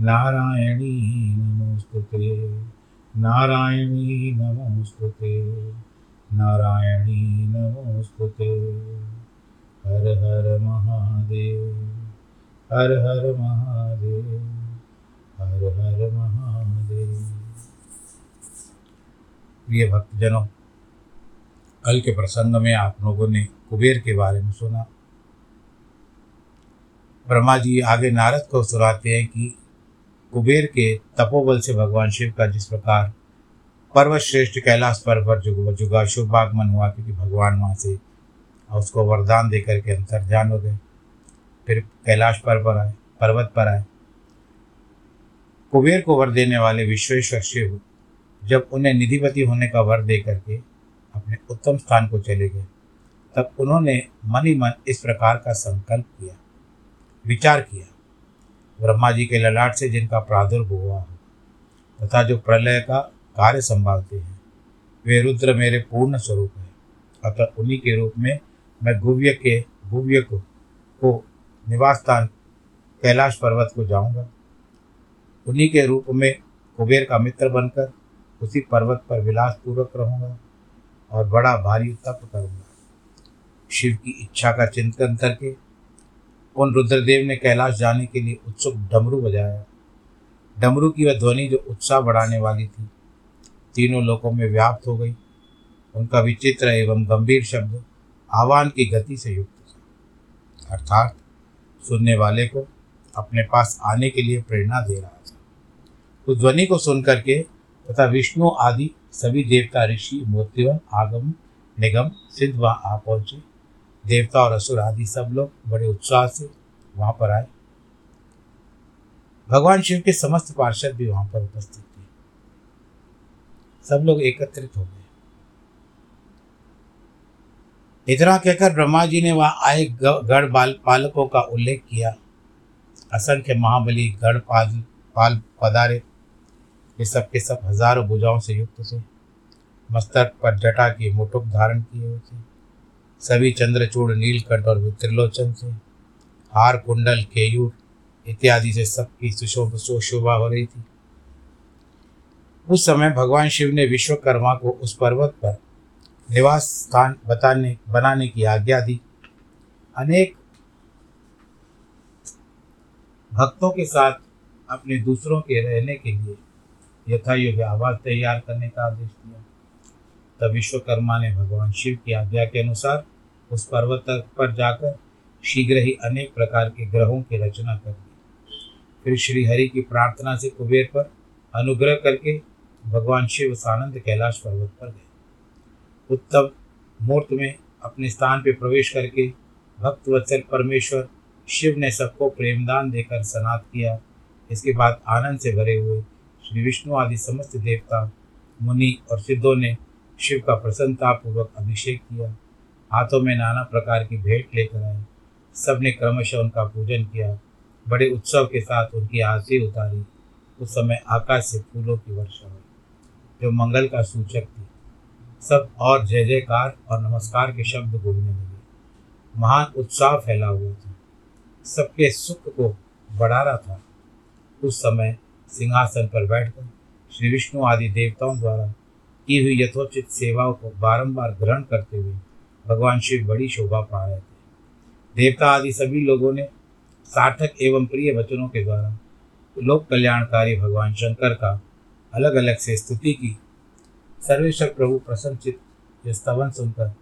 नारायणी नमोऽस्तु ते नारायणी नमोऽस्तु ते नारायणी नमोऽस्तु ते हर हर महादेव, हर हर महादेव, हर हर महादेव। प्रिय भक्तजनों, कल के प्रसंग में आप लोगों ने कुबेर के बारे में सुना। ब्रह्मा जी आगे नारद को सुनाते हैं कि कुबेर के तपोबल से भगवान शिव का जिस प्रकार पर्वत श्रेष्ठ कैलाश पर्वत पर जुग जुगा शुभागमन हुआ, क्योंकि भगवान वहाँ से उसको वरदान दे करके अंतर अंतर्ध्यान हो गए। फिर कैलाश पर्व पर आए, पर्वत पर आए। कुबेर को वर देने वाले विश्वेश्वर शिव जब उन्हें निधिपति होने का वर दे करके अपने उत्तम स्थान को चले गए, तब उन्होंने मन ही मन इस प्रकार का संकल्प किया, विचार किया। ब्रह्मा जी के ललाट से जिनका प्रादुर्भाव हुआ हो तथा जो प्रलय का कार्य संभालते हैं वे रुद्र मेरे पूर्ण स्वरूप है। अतः उन्हीं के रूप में मैं गुव्य के गुव्य को, को निवास स्थान कैलाश पर्वत को जाऊँगा। उन्हीं के रूप में कुबेर का मित्र बनकर उसी पर्वत पर विलासपूर्वक रहूँगा और बड़ा भारी तप करूँगा। शिव की इच्छा का चिंतन करके उन रुद्रदेव ने कैलाश जाने के लिए उत्सुक डमरू बजाया। डमरू की वह ध्वनि जो उत्साह बढ़ाने वाली थी, तीनों लोकों में व्याप्त हो गई। उनका विचित्र एवं गंभीर शब्द आह्वान की गति से युक्त था। अर्थात सुनने वाले को अपने पास आने के लिए प्रेरणा दे रहा था। उस ध्वनि को सुन करके तथा विष्णु आदि सभी देवता, ऋषि, मूर्तिवन, आगम, निगम, सिद्ध वहाँ आ पहुँचे। देवता और असुर आदि सब लोग बड़े उत्साह से वहाँ पर आए। भगवान शिव के समस्त पार्षद भी वहाँ पर उपस्थित थे। सब लोग एकत्रित हो गए। इतना कहकर ब्रह्मा जी ने वहाँ आए गढ़ बाल, पालकों का उल्लेख किया। असंख्य महाबली, गढ़ पाल पाल पधारे। ये सब के सब हज़ारों भुजाओं से युक्त थे। मस्तक पर जटा की मुटुक धारण किए हुए थे। सभी चंद्रचूड़, नीलकंठ और त्रिलोचन थे। हार, कुंडल, केयूर इत्यादि से सबकी सुशोभ शोभा हो रही थी। उस समय भगवान शिव ने विश्वकर्मा को उस पर्वत पर निवास स्थान बताने, बनाने की आज्ञा दी। अनेक भक्तों के साथ अपने दूसरों के रहने के लिए यथा योग्य आवास तैयार करने का आदेश दिया। तब विश्वकर्मा ने भगवान शिव की आज्ञा के अनुसार उस पर्वत पर जाकर शीघ्र ही अनेक प्रकार के ग्रहों की रचना कर दी। फिर श्री हरि की प्रार्थना से कुबेर पर अनुग्रह करके भगवान शिव सानंद कैलाश पर्वत पर गए। उत्तम मुहूर्त में अपने स्थान पर प्रवेश करके भक्त वत्सल परमेश्वर शिव ने सबको प्रेमदान देकर सनात किया। इसके बाद आनंद से भरे हुए श्री विष्णु आदि समस्त देवता, मुनि और सिद्धों ने शिव का प्रसन्नतापूर्वक अभिषेक किया। हाथों में नाना प्रकार की भेंट लेकर आए। सबने क्रमशः उनका पूजन किया, बड़े उत्सव के साथ उनकी आरती उतारी। उस समय आकाश से फूलों की वर्षा हुई, जो मंगल का सूचक थी। सब और जय जयकार और नमस्कार के शब्द बोलने लगे। महान उत्साह फैला हुआ था। सबके सुख को बढ़ा रहा था। उस समय सिंहासन पर बैठकर श्री विष्णु आदि देवताओं द्वारा की हुई यथोचित सेवाओं को बारंबार ग्रहण करते हुए भगवान शिव बड़ी शोभा पा रहे थे देवता आदि सभी लोगों ने सार्थक एवं प्रिय वचनों के द्वारा लोक कल्याणकारी भगवान शंकर का अलग अलग से स्तुति की। सर्वेश्वर प्रभु प्रसन्नचित ये स्तवन सुनकर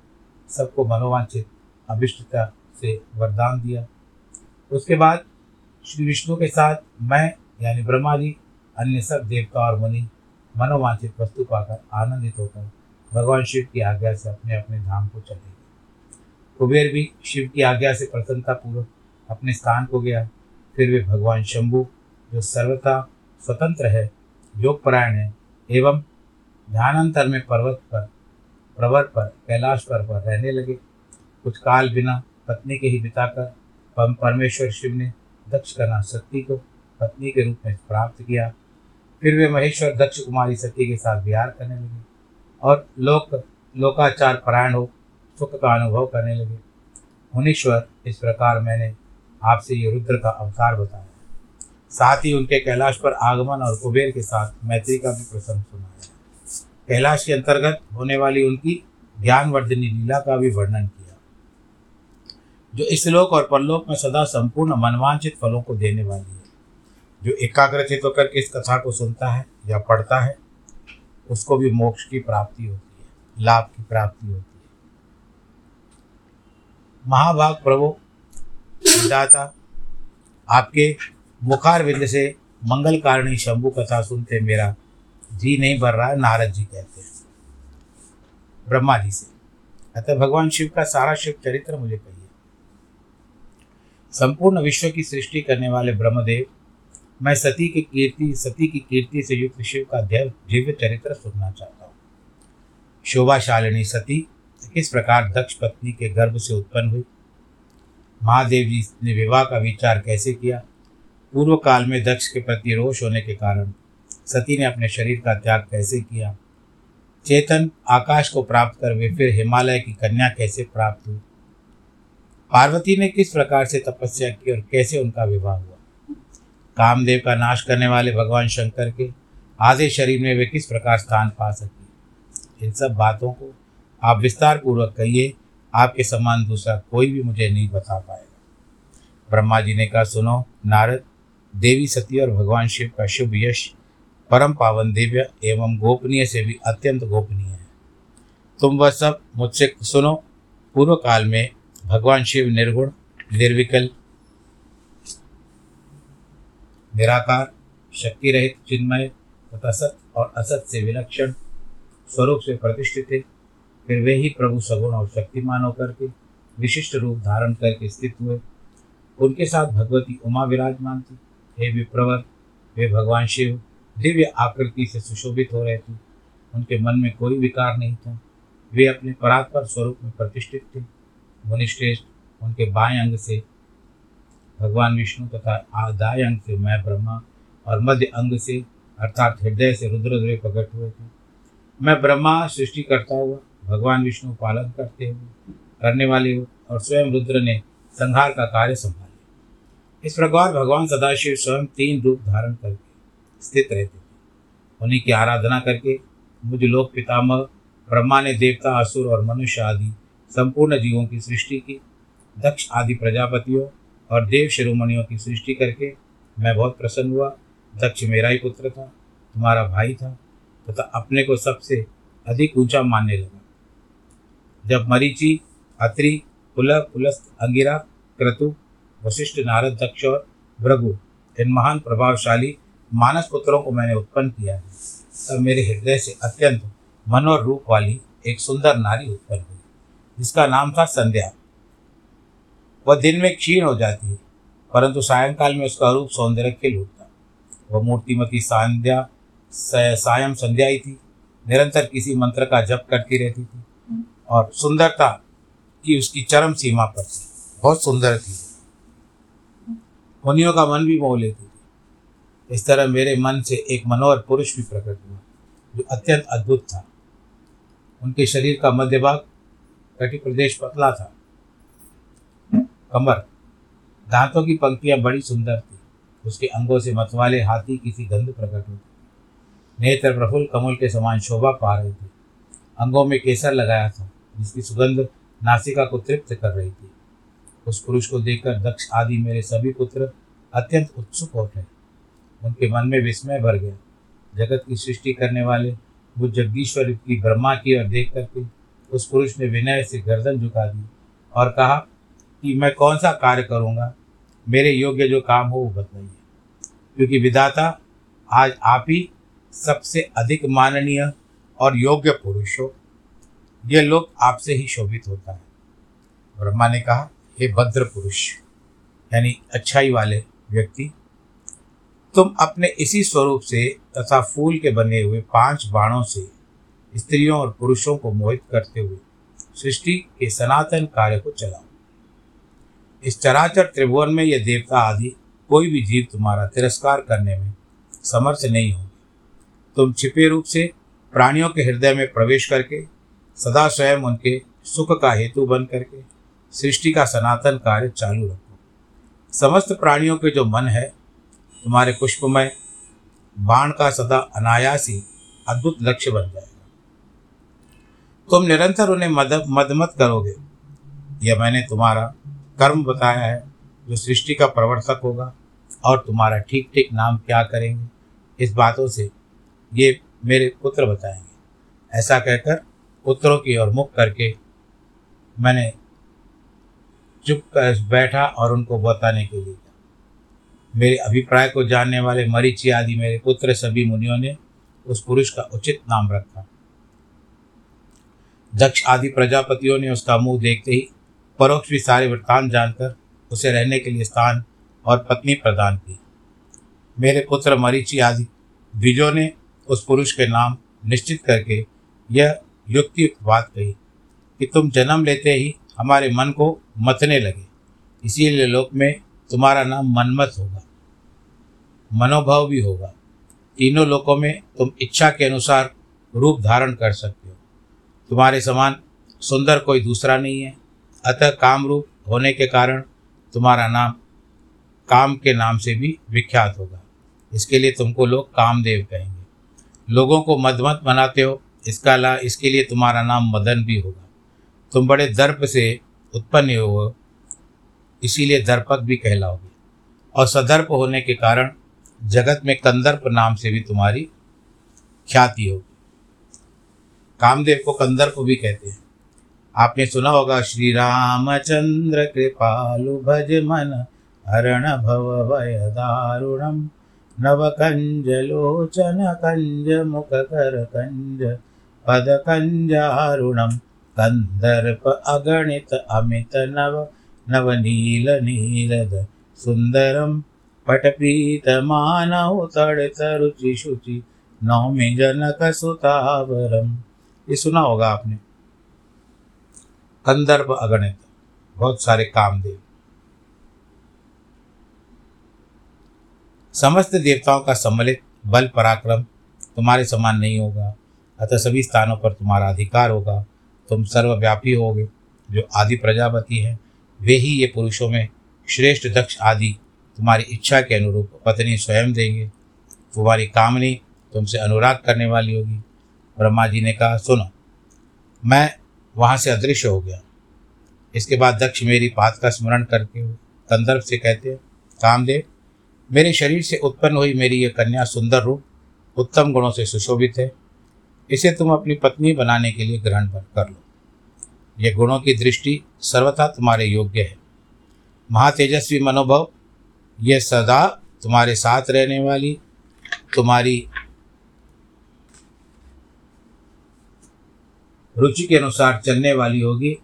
सबको मनोवांचित अभिष्टता से वरदान दिया। उसके बाद श्री विष्णु के साथ मैं यानी ब्रह्मा जी अन्य सब देवता और मुनि मनोवांचित वस्तु पाकर आनंदित होकर भगवान शिव की आज्ञा से अपने अपने धाम को चले। कुबेर भी शिव की आज्ञा से प्रसन्नतापूर्वक अपने स्थान को गया। फिर वे भगवान शंभु जो सर्वथा स्वतंत्र है योगपरायण है एवं ध्यानांतर में पर्वत पर प्रवर पर कैलाश पर, पर रहने लगे। कुछ काल बिना पत्नी के ही बिताकर परमेश्वर शिव ने दक्ष करना सती को पत्नी के रूप में प्राप्त किया। फिर वे महेश्वर दक्ष कुमारी सती के साथ विहार करने लगे और लोक लोकाचार परायण हो सुख का अनुभव करने लगे। मुनीश्वर इस प्रकार मैंने आपसे ये रुद्र का अवतार बताया। साथ ही उनके कैलाश पर आगमन और कुबेर के साथ मैत्री का भी प्रसंग सुनाया। कैलाश के अंतर्गत होने वाली उनकी ज्ञानवर्धनी लीला का भी वर्णन किया। जो इस लोक और परलोक में सदा संपूर्ण मनवांचित फलों को देने वाली है। जो एकाग्रचित होकर के इस कथा को सुनता है या पढ़ता है, उसको भी मोक्ष की प्राप्ति होती है, लाभ की प्राप्ति होती है। महाभाग प्रभु विदाता आपके मुखार विंद से मंगल कारणी शंभु कथा सुनते मेरा जी नहीं भर रहा नारद जी कहते हैं। ब्रह्मा जी से। अतः भगवान शिव का सारा शिव चरित्र मुझे कहिए। संपूर्ण विश्व की सृष्टि करने वाले ब्रह्मदेव, मैं सती की कीर्ति, सती की कीर्ति से युक्त शिव का देव दिव्य चरित्र सुनना चाहता हूँ। शोभाशालिनी सती किस प्रकार दक्ष पत्नी के गर्भ से उत्पन्न हुई? महादेव जी ने विवाह का विचार कैसे किया? पूर्व काल में दक्ष के प्रति रोष होने के कारण सती ने अपने शरीर का त्याग कैसे किया? चेतन आकाश को प्राप्त कर वे फिर हिमालय की कन्या कैसे प्राप्त हुई? पार्वती ने किस प्रकार से तपस्या की और कैसे उनका विवाह हुआ? कामदेव का नाश करने वाले भगवान शंकर के आधे शरीर में वे किस प्रकार स्थान पा सके? इन सब बातों को आप विस्तार पूर्वक कहिए, आपके समान दूसरा कोई भी मुझे नहीं बता पाएगा। ब्रह्मा जी ने कहा, सुनो, नारद, देवी सती और भगवान शिव का शुभ यश परम पावन दिव्य एवं गोपनीय से भी अत्यंत गोपनीय है। तुम वह सब मुझसे सुनो पूर्व काल में भगवान शिव निर्गुण, निर्विकल, निराकार शक्ति रहित चिन्मय, तथा सत और असत से विलक्षण स्वरूप से प्रतिष्ठित थे। फिर वे ही प्रभु सगुण और शक्तिमान होकर के विशिष्ट रूप धारण करके स्थित हुए। उनके साथ भगवती उमा विराजमान थी। हे विप्रवर वे भगवान शिव, दिव्य आकृति से सुशोभित हो रहे थे। उनके मन में कोई विकार नहीं था। वे अपने परात्पर स्वरूप में प्रतिष्ठित थे। मुनिश्रेष्ठ, उनके बाएँ अंग से भगवान विष्णु तथा दाएँ अंग से मैं ब्रह्मा और मध्य अंग से, अर्थात हृदय से रुद्रद्वय प्रकट हुए थे। मैं ब्रह्मा सृष्टि करता हुआ। भगवान विष्णु पालन करते हुए करने वाले हो और स्वयं रुद्र ने संहार का कार्य संभाला। इस प्रकार भगवान सदाशिव स्वयं तीन रूप धारण करके स्थित रहते थे उन्हीं की आराधना करके मुझ लोक पितामह, ब्रह्मा ने देवता, असुर और मनुष्य आदि संपूर्ण जीवों की सृष्टि की। दक्ष आदि प्रजापतियों और देव शिरोमणियों की सृष्टि करके मैं बहुत प्रसन्न हुआ। दक्ष मेरा ही पुत्र था, तुम्हारा भाई था, तथा तो अपने को सबसे अधिक ऊँचा मानने लगा। जब मरीचि, अत्रि, पुल, पुलस्त, अंगिरा, क्रतु, वशिष्ठ नारद, दक्ष और भृगु, इन महान प्रभावशाली मानस पुत्रों को मैंने उत्पन्न किया है, तब मेरे हृदय से अत्यंत मनोहर रूप वाली एक सुंदर नारी उत्पन्न हुई, जिसका नाम था संध्या। वह दिन में क्षीण हो जाती है, परंतु सायंकाल में उसका रूप सौंदर्य खिल उठता वह मूर्तिमती संध्या सायं संध्या ही थी, निरंतर किसी मंत्र का जप करती रहती थी। और सुंदरता की उसकी चरम सीमा पर थी। बहुत सुंदर थी। मुनियों का मन भी मोह लेती थी। इस तरह मेरे मन से एक मनोहर पुरुष भी प्रकट हुआ, जो अत्यंत अद्भुत था। उनके शरीर का मध्य भाग कटी प्रदेश पतला था। कमर, दांतों की पंक्तियाँ बड़ी सुंदर थी। उसके अंगों से मतवाले हाथी किसी गंध प्रकट होती नेत्र प्रफुल्ल कमल के समान शोभा पा रहे थे। अंगों में केसर लगाया था। जिसकी सुगंध नासिका को तृप्त कर रही थी। उस पुरुष को देखकर दक्ष आदि मेरे सभी पुत्र अत्यंत उत्सुक हो गए। उनके मन में विस्मय भर गया। जगत की सृष्टि करने वाले वो जगदीश्वर की ब्रह्मा की ओर देख करके उस पुरुष ने विनय से गर्दन झुका दी और कहा कि मैं कौन सा कार्य करूँगा? मेरे योग्य जो काम हो वो बताइए क्योंकि विधाता आज आप ही सबसे अधिक माननीय और योग्य पुरुष हो। यह लोग आपसे ही शोभित होता है। ब्रह्मा ने कहा, हे भद्र पुरुष, यानी अच्छाई वाले व्यक्ति, तुम अपने इसी स्वरूप से तथा फूल के बने हुए पाँच बाणों से स्त्रियों और पुरुषों को मोहित करते हुए सृष्टि के सनातन कार्य को चलाओ। इस चराचर त्रिभुवन में यह देवता आदि कोई भी जीव तुम्हारा तिरस्कार करने में समर्थ नहीं होगी। तुम छिपे रूप से प्राणियों के हृदय में प्रवेश करके सदा स्वयं उनके सुख का हेतु बन करके सृष्टि का सनातन कार्य चालू रखो। समस्त प्राणियों के जो मन है, तुम्हारे पुष्पमय बाण का सदा अनायासी अद्भुत लक्ष्य बन जाएगा। तुम निरंतर उन्हें मद, मदमत करोगे। यह मैंने तुम्हारा कर्म बताया है, जो सृष्टि का प्रवर्तक होगा और तुम्हारा ठीक ठीक नाम क्या करेंगे, इस बातों से ये मेरे पुत्र बताएँगे। ऐसा कहकर पुत्रों की ओर मुख करके मैंने चुप कर बैठा और उनको बताने के लिए मेरे अभिप्राय को जानने वाले मरीची आदि मेरे पुत्र सभी मुनियों ने उस पुरुष का उचित नाम रखा। दक्ष आदि प्रजापतियों ने उसका मुँह देखते ही परोक्ष भी सारे वृत्तांत जानकर उसे रहने के लिए स्थान और पत्नी प्रदान की। मेरे पुत्र मरीचि आदि द्विजों ने उस पुरुष के नाम निश्चित करके यह युक्तियुक्त बात कही कि तुम जन्म लेते ही हमारे मन को मतने लगे। इसीलिए लोक में तुम्हारा नाम मनमत होगा। मनोभाव भी होगा। तीनों लोकों में तुम इच्छा के अनुसार रूप धारण कर सकते हो। तुम्हारे समान सुंदर कोई दूसरा नहीं है। अतः काम रूप होने के कारण तुम्हारा नाम काम के नाम से भी विख्यात होगा। इसके लिए तुमको लोग कामदेव कहेंगे। लोगों को मदमत बनाते हो इसका ला, इसके लिए तुम्हारा नाम मदन भी होगा। तुम बड़े दर्प से उत्पन्न हो, इसीलिए दर्पक भी कहलाओगे। और सदर्प होने के कारण जगत में कंदर्प नाम से भी तुम्हारी ख्याति होगी। कामदेव को कंदर्प भी कहते हैं। आपने सुना होगा श्री रामचंद्र कृपालु भज मन, हरण भव भय दारुणम नव कंज लोचन कंज मुख कर कंज। पद कंजारुणम कंदर्प अगणित अमित नव, नवनील नीलद सुंदरम पटपीत मानव तड़ित रुचि शुचि नौमि जनक सुतावरम ये सुना होगा आपने। कंदर्प अगणित, बहुत सारे काम कामदेव। समस्त देवताओं का सम्मिलित बल पराक्रम तुम्हारे समान नहीं होगा। अतः सभी स्थानों पर तुम्हारा अधिकार होगा। तुम सर्वव्यापी होगे। जो आदि प्रजापति हैं, वे ही ये पुरुषों में श्रेष्ठ, दक्ष आदि तुम्हारी इच्छा के अनुरूप पत्नी स्वयं देंगे। तुम्हारी कामनी तुमसे अनुराग करने वाली होगी। ब्रह्मा जी ने कहा, सुनो, मैं वहाँ से अदृश्य हो गया। इसके बाद दक्ष मेरी बात का स्मरण करके कंदर्प से कहते हैं कामदेव, मेरे शरीर से उत्पन्न हुई मेरी यह कन्या सुंदर रूप उत्तम गुणों से सुशोभित है। इसे तुम अपनी पत्नी बनाने के लिए ग्रहण कर लो। ये गुणों की दृष्टि सर्वथा तुम्हारे योग्य है। महातेजस्वी मनोभव यह सदा तुम्हारे साथ रहने वाली, तुम्हारी रुचि के अनुसार चलने वाली होगी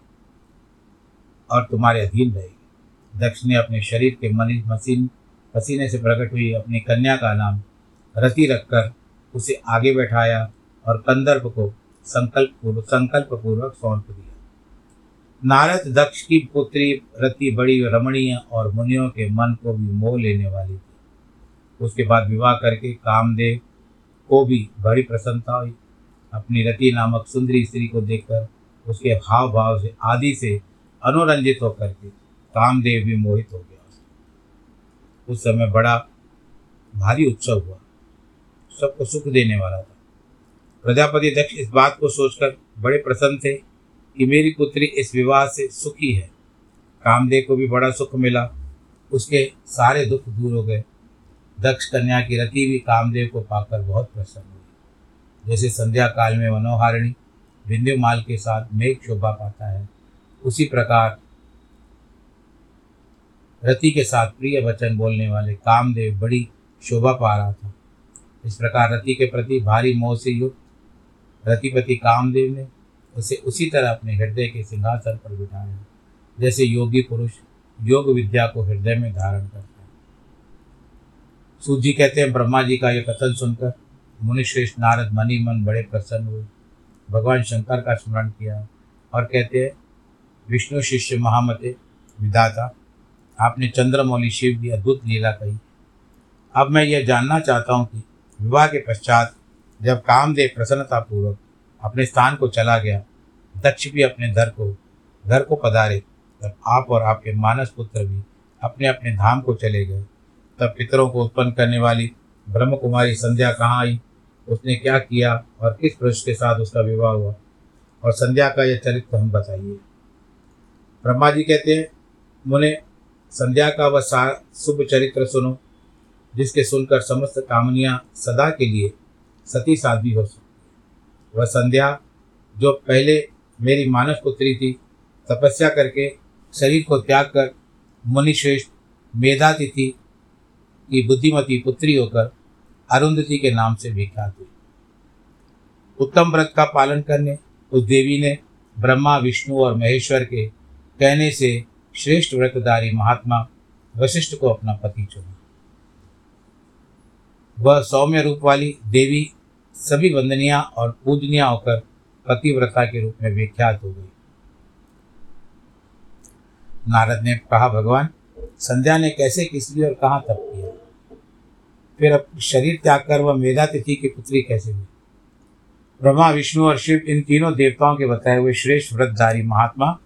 और तुम्हारे अधीन रहेगी। दक्ष ने अपने शरीर के मनी मसीन, पसीने से प्रकट हुई अपनी कन्या का नाम रति रखकर उसे आगे बैठाया और कंदर्प को संकल्प पूर्व संकल्प पूर्वक सौंप दिया। नारद दक्ष की पुत्री रति बड़ी रमणीय और मुनियों के मन को भी मोह लेने वाली थी। उसके बाद विवाह करके कामदेव को भी बड़ी प्रसन्नता हुई। अपनी रति नामक सुंदरी स्त्री को देखकर उसके हाव भाव से आदि से अनुरंजित होकर के कामदेव भी मोहित हो गया। उस समय बड़ा भारी उत्सव हुआ। सबको सुख देने वाला था। प्रजापति दक्ष इस बात को सोचकर बड़े प्रसन्न थे कि मेरी पुत्री इस विवाह से सुखी है। कामदेव को भी बड़ा सुख मिला। उसके सारे दुख दूर हो गए। दक्ष कन्या की रति भी कामदेव को पाकर बहुत प्रसन्न हुई। जैसे संध्या काल में मनोहारिणी बिंदुमाल के साथ मेघ शोभा पाता है, उसी प्रकार रति के साथ प्रिय वचन बोलने वाले कामदेव बड़ी शोभा पा रहा था। इस प्रकार रति के प्रति भारी मोह से युक्त रतिपति कामदेव ने उसे उसी तरह अपने हृदय के सिंहासन पर बिठाया, जैसे योगी पुरुष योग विद्या को हृदय में धारण करता है। सूजी कहते हैं, ब्रह्मा जी का यह कथन सुनकर मुनिश्रेष्ठ नारद मनी मन बड़े प्रसन्न हुए। भगवान शंकर का स्मरण किया और कहते हैं, विष्णु शिष्य महामते, विधाता, आपने चंद्रमौली शिव की अद्भुत लीला कही। अब मैं यह जानना चाहता हूँ कि विवाह के पश्चात जब कामदेव प्रसन्नतापूर्वक अपने स्थान को चला गया, दक्ष भी अपने घर को घर को पधारे, तब आप और आपके मानस पुत्र भी अपने अपने धाम को चले गए। तब पितरों को उत्पन्न करने वाली ब्रह्म कुमारी संध्या कहाँ आई? उसने क्या किया और किस पुरुष के साथ उसका विवाह हुआ? और संध्या का यह चरित्र हम बताइए। ब्रह्मा जी कहते हैं, मुने, संध्या का वह शुभ चरित्र सुनो, जिसके सुनकर समस्त कामनियाँ सदा के लिए सती साध्वी हो वह संध्या, जो पहले मेरी मानस पुत्री थी, तपस्या करके शरीर को त्याग कर मुनिश्रेष्ठ मेधातिथि की बुद्धिमती पुत्री होकर अरुंधति के नाम से विख्यात हुई। उत्तम व्रत का पालन करने, उस देवी ने ब्रह्मा, विष्णु और महेश्वर के कहने से श्रेष्ठ व्रतधारी महात्मा वशिष्ठ को अपना पति चुना। वह सौम्य रूप वाली देवी सभी वंदनिया और पूजनिया होकर पतिव्रता के रूप में विख्यात हो गई। नारद ने कहा, भगवान, संध्या ने कैसे किस लिए और कहाँ तप किया? फिर अब शरीर त्याग कर वह मेधा तिथि की पुत्री कैसे हुई? ब्रह्मा, विष्णु और शिव, इन तीनों देवताओं के बताए हुए श्रेष्ठ व्रतधारी महात्मा,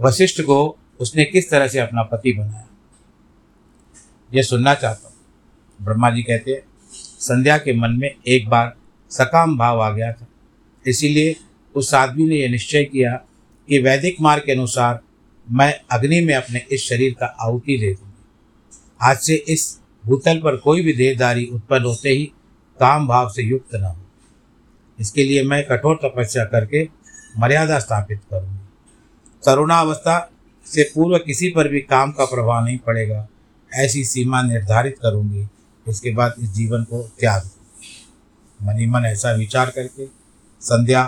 वशिष्ठ को उसने किस तरह से अपना पति बनाया? यह सुनना चाहता हूँ। ब्रह्मा जी कहते हैं संध्या के मन में एक बार सकाम भाव आ गया था। इसीलिए उस आदमी ने यह निश्चय किया कि वैदिक मार्ग के अनुसार मैं अग्नि में अपने इस शरीर का आहुति दे दूँगी। आज से इस भूतल पर कोई भी देहदारी उत्पन्न होते ही काम भाव से युक्त न हो। इसके लिए मैं कठोर तपस्या करके मर्यादा स्थापित करूँगी। तरुणावस्था से पूर्व किसी पर भी काम का प्रभाव नहीं पड़ेगा, ऐसी सीमा निर्धारित करूँगी इसके बाद इस जीवन को त्याग। मनी मन ऐसा विचार करके संध्या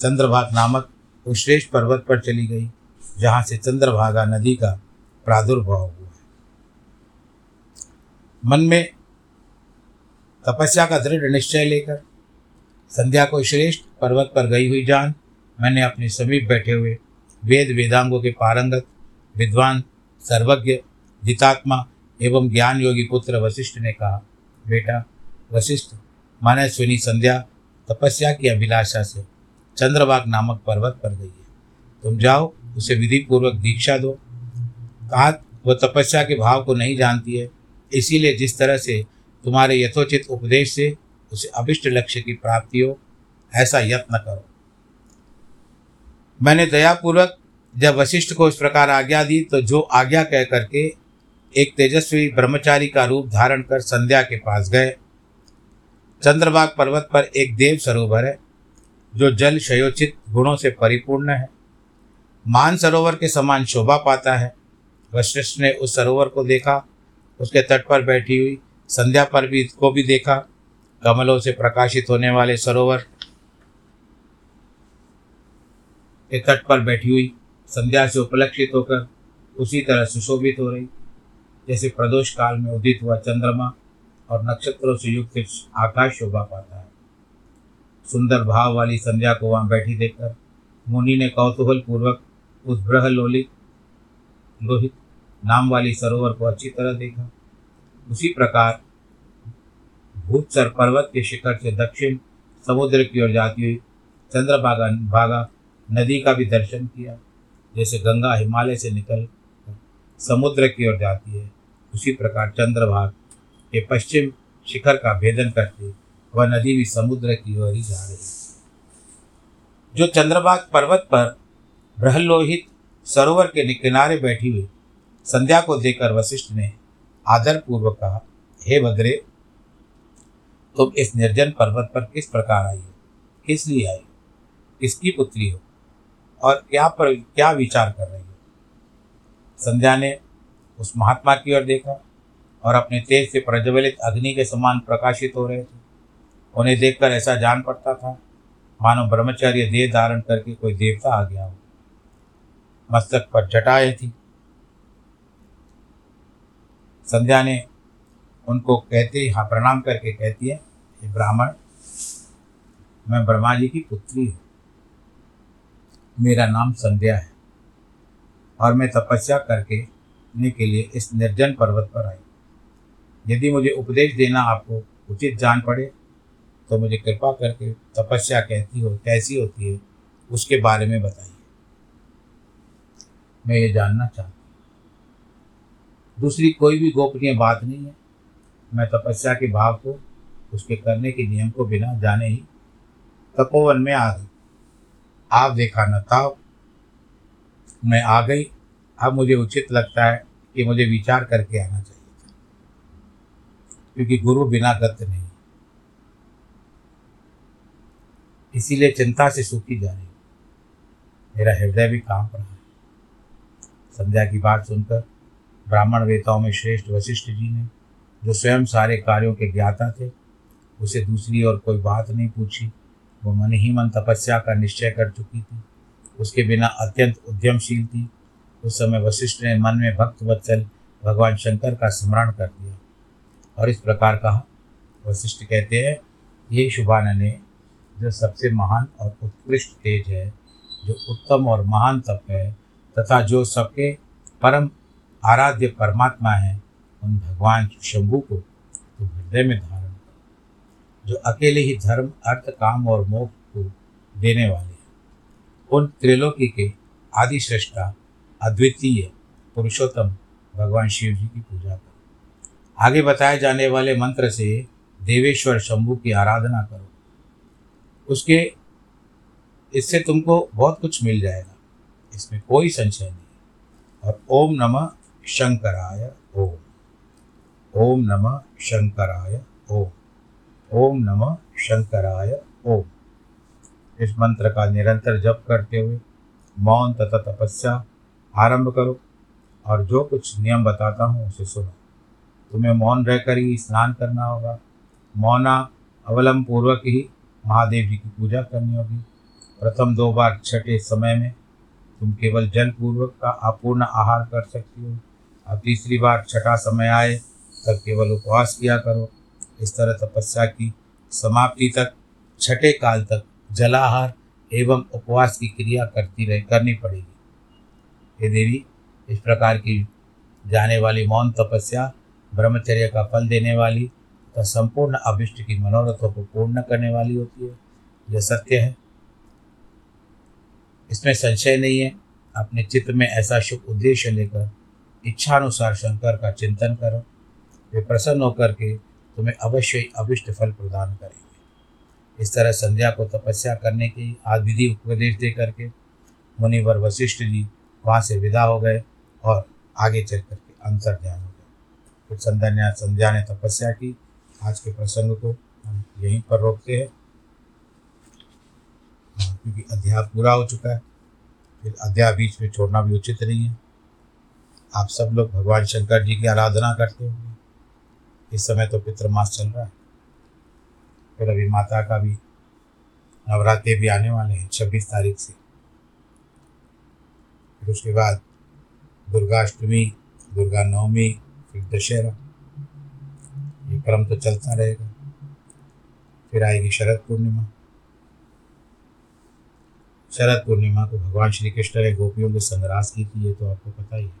चंद्रभाग नामक उस श्रेष्ठ पर्वत पर चली गई, जहाँ से चंद्रभागा नदी का प्रादुर्भाव हुआ मन में तपस्या का दृढ़ निश्चय लेकर संध्या को श्रेष्ठ पर्वत पर गई हुई जान मैंने अपने समीप बैठे हुए वेद वेदांगों के पारंगत, विद्वान, सर्वज्ञ, जितात्मा एवं ज्ञान योगी पुत्र वशिष्ठ ने कहा, बेटा, वशिष्ठ, माने सुनी संध्या, तपस्या की अभिलाषा से चंद्रबाग नामक पर्वत पर गई है। तुम जाओ, उसे विधि पूर्वक दीक्षा दो। कहा वह तपस्या के भाव को नहीं जानती है, इसीलिए जिस तरह से तुम्हारे यथोचित उपदेश से उसे अभिष्ट लक्ष्य की प्राप्ति हो, ऐसा यत्न करो। मैंने दयापूर्वक जब वशिष्ठ को इस प्रकार आज्ञा दी तो जो आज्ञा कह करके एक तेजस्वी ब्रह्मचारी का रूप धारण कर संध्या के पास गए। चंद्रबाग पर्वत पर एक देव सरोवर है, जो जल शयोचित गुणों से परिपूर्ण है। मान सरोवर के समान शोभा पाता है। वशिष्ठ ने उस सरोवर को देखा, उसके तट पर बैठी हुई संध्या पर भी, को भी देखा। कमलों से प्रकाशित होने वाले सरोवर के तट पर बैठी हुई संध्या से उपलक्षित होकर उसी तरह सुशोभित हो रही। जैसे प्रदोष काल में उदित हुआ चंद्रमा और नक्षत्रों से युक्त आकाश शोभा पाता है। सुंदर भाव वाली संध्या को वहाँ बैठी देखकर मुनि ने कौतूहल पूर्वक उस ब्रह लोलित लोहित नाम वाली सरोवर को अच्छी तरह देखा। उसी प्रकार भूतसर पर्वत के शिखर से दक्षिण समुद्र की ओर जाती हुई चंद्रभागा, भागा नदी का भी दर्शन किया, जैसे गंगा हिमालय से निकल समुद्र की ओर जाती है। उसी प्रकार चंद्रभाग के पश्चिम शिखर का भेदन करते वह नदी भी समुद्र की ओर ही जा रही जो चंद्रभाग पर्वत पर बृहलोहित सरोवर के किनारे बैठी हुई संध्या को देखकर वशिष्ठ ने आदर पूर्वक कहा, हे बद्रे, तुम इस निर्जन पर्वत पर किस प्रकार आई हो? किस लिए आई हो? किसकी पुत्री हो? और क्या पर, क्या विचार कर रही हो? संध्या ने उस महात्मा की ओर देखा और अपने तेज से प्रज्वलित अग्नि के समान प्रकाशित हो रहे थे। उन्हें देखकर ऐसा जान पड़ता था, मानो ब्रह्मचर्य देह धारण करके कोई देवता आ गया हो। मस्तक पर जटाएँ थी। संध्या ने उनको कहते हाँ प्रणाम करके कहती है ब्राह्मण, मैं ब्रह्मा जी की पुत्री हूँ। मेरा नाम संध्या है और मैं तपस्या करके के लिए इस निर्जन पर्वत पर आई। यदि मुझे उपदेश देना आपको उचित जान पड़े तो मुझे कृपा करके तपस्या कहती हो, कैसी होती है, उसके बारे में बताइए। मैं ये जानना चाहता हूँ। दूसरी कोई भी गोपनीय बात नहीं है। मैं तपस्या के भाव को, उसके करने के नियम को बिना जाने ही तपोवन में आ गई। आप देखा न था। मैं आ गई। अब मुझे उचित लगता है कि मुझे विचार करके आना चाहिए था। क्योंकि गुरु बिना गत नहीं। इसीलिए चिंता से सूखी जा रही मेरा हृदय भी काम रहा है। संध्या की बात सुनकर ब्राह्मण वेताओं में श्रेष्ठ वशिष्ठ जी ने, जो स्वयं सारे कार्यों के ज्ञाता थे, उसे दूसरी और कोई बात नहीं पूछी। वो मन ही मन तपस्या का निश्चय कर चुकी थी। उसके बिना अत्यंत उद्यमशील थी। उस समय वशिष्ठ ने मन में भक्त वत्सल भगवान शंकर का स्मरण कर दिया। और इस प्रकार कहा, वशिष्ठ कहते हैं, ये शुभान ने जो सबसे महान और उत्कृष्ट तेज है, जो उत्तम और महान तप है, तथा जो सबके परम आराध्य परमात्मा है, उन भगवान शंभु को तो हृदय में धारण कर, जो अकेले ही धर्म, अर्थ, काम और मोक्ष को देने वाले हैं। उन त्रिलोकी के आदि श्रेष्ठा अद्वितीय पुरुषोत्तम भगवान शिव जी की पूजा करो। आगे बताए जाने वाले मंत्र से देवेश्वर शंभु की आराधना करो। उसके, इससे तुमको बहुत कुछ मिल जाएगा। इसमें कोई संशय नहीं। और ओम नमः शंकराय ओम। ओम नमः शंकराय ओम। ओम नमः शंकराय ओम। इस मंत्र का निरंतर जप करते हुए मौन तथा तपस्या आरंभ करो और जो कुछ नियम बताता हूँ उसे सुनो। तुम्हें मौन रहकर ही स्नान करना होगा। मौना अवलंब पूर्वक ही महादेव जी की पूजा करनी होगी। प्रथम दो बार छठे समय में तुम केवल जल पूर्वक का अपूर्ण आहार कर सकती हो। और तीसरी बार छठा समय आए तब केवल उपवास किया करो। इस तरह तपस्या की समाप्ति तक, छठे काल तक जलाहार एवं उपवास की क्रिया करती रह, करनी पड़ेगी। हे देवी, इस प्रकार की जाने वाली मौन तपस्या ब्रह्मचर्य का फल देने वाली तथा संपूर्ण अभिष्ट की मनोरथों को पूर्ण करने वाली होती है। यह सत्य है। इसमें संशय नहीं है। अपने चित्त में ऐसा शुभ उद्देश्य लेकर इच्छानुसार शंकर का चिंतन करो। वे प्रसन्न होकर के तुम्हें अवश्य ही अभिष्ट फल प्रदान करेंगे। इस तरह संध्या को तपस्या करने की आदि उपदेश दे करके मुनिवर वशिष्ठ जी वहाँ से विदा हो गए और आगे चल करके अंतर ध्यान हो गए। फिर संध्या संध्या ने तपस्या की। आज के प्रसंग को हम यहीं पर रोकते हैं। हाँ, क्योंकि अध्याय पूरा हो चुका है। फिर अध्याय बीच में छोड़ना भी उचित नहीं है। आप सब लोग भगवान शंकर जी की आराधना करते होंगे। इस समय तो पितृमास चल रहा है। फिर अभी माता का भी नवरात्रि भी आने वाले हैं छब्बीस तारीख से। फिर उसके बाद दुर्गाष्टमी दुर्गा नवमी फिर दशहरा। ये क्रम तो चलता रहेगा। फिर आएगी शरद पूर्णिमा। शरद पूर्णिमा को भगवान श्री कृष्ण ने गोपियों के संग्रास की थी, ये तो आपको पता ही है।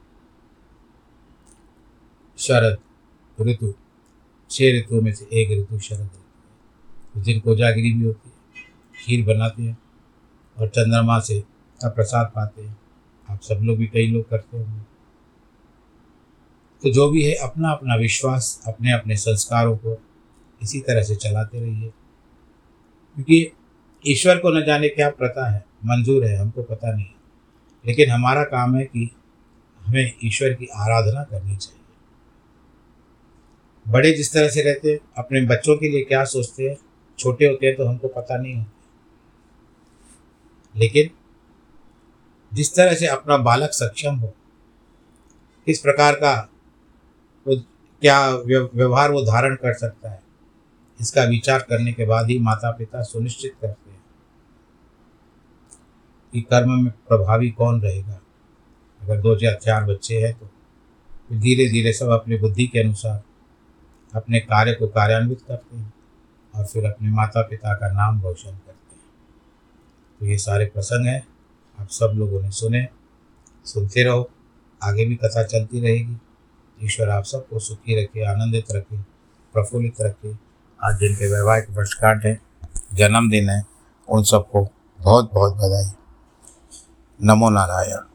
शरद ऋतु, छह ऋतुओं में से एक ऋतु शरद ऋतु उस दिन कोजागिरी भी होती है, खीर बनाते हैं और चंद्रमा से का प्रसाद पाते हैं। आप सब लोग भी कई लोग करते होंगे। तो जो भी है, अपना अपना विश्वास, अपने अपने संस्कारों को इसी तरह से चलाते रहिए। क्योंकि ईश्वर को न जाने क्या प्रथा है, मंजूर है, हमको पता नहीं। लेकिन हमारा काम है कि हमें ईश्वर की आराधना करनी चाहिए। बड़े जिस तरह से रहते हैं, अपने बच्चों के लिए क्या सोचते हैं, छोटे होते हैं तो हमको पता नहीं होता। लेकिन जिस तरह से अपना बालक सक्षम हो, किस प्रकार का वो क्या व्यवहार वो धारण कर सकता है, इसका विचार करने के बाद ही माता पिता सुनिश्चित करते हैं कि कर्म में प्रभावी कौन रहेगा। अगर दो या चार बच्चे हैं तो धीरे धीरे सब अपनी बुद्धि के अनुसार अपने कार्य को कार्यान्वित करते हैं और फिर अपने माता पिता का नाम रोशन करते हैं। तो ये सारे प्रसंग हैं। आप सब लोगों ने सुने, सुनते रहो, आगे भी कथा चलती रहेगी। ईश्वर आप सबको सुखी रखे, आनंदित रखे, प्रफुल्लित रखे। आज जिनके वैवाहिक वर्षगांठ है, जन्मदिन है, उन सबको बहुत बहुत बधाई। नमो नारायण।